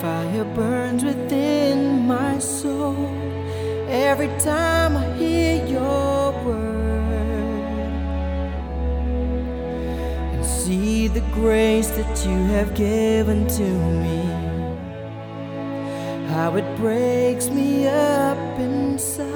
fire burns within my soul every time I hear your word and see the grace that you have given to me. How it breaks me up inside.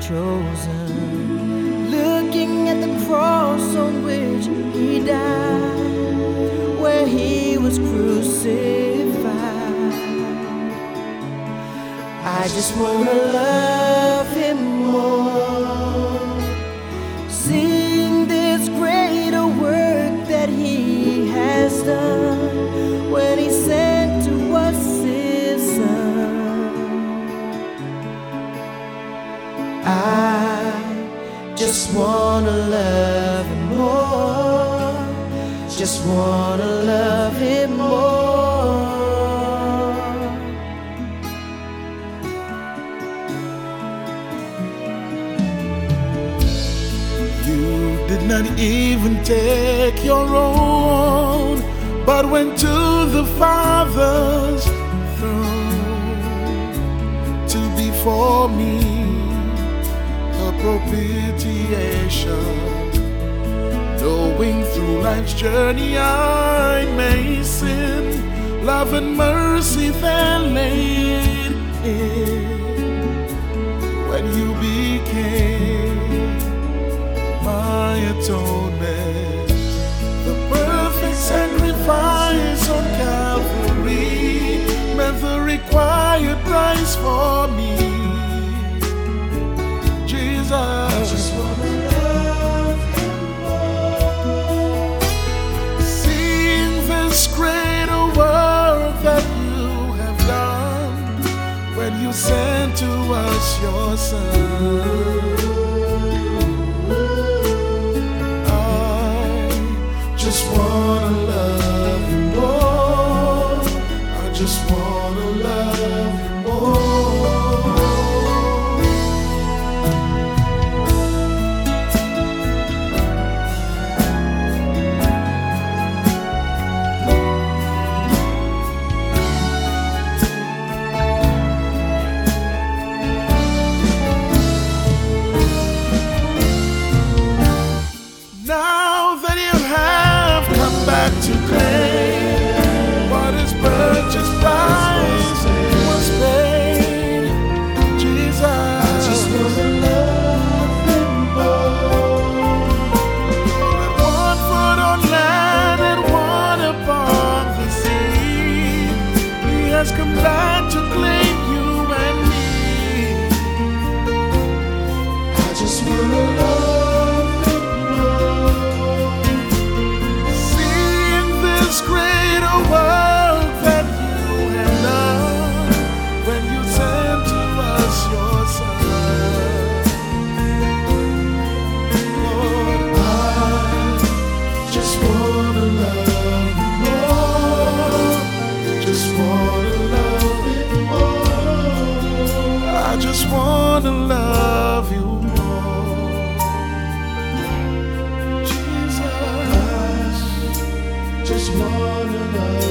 Chosen. Looking at the cross on which he died, where he was crucified. I just wanna love just wanna love him more. Just wanna love him more. You did not even take your own, but went to the Father's throne to be for me propitiation. Knowing through life's journey I may sin, love and mercy then laid in when you became my atonement. The perfect sacrifice on Calvary meant the required price for Jesus. Seeing this greater work that you have done when you sent to us your son. To claim what is purchased paid, Jesus. I just one foot on land and one upon the sea, He has come back I just wanna love you more. Jesus, just wanna love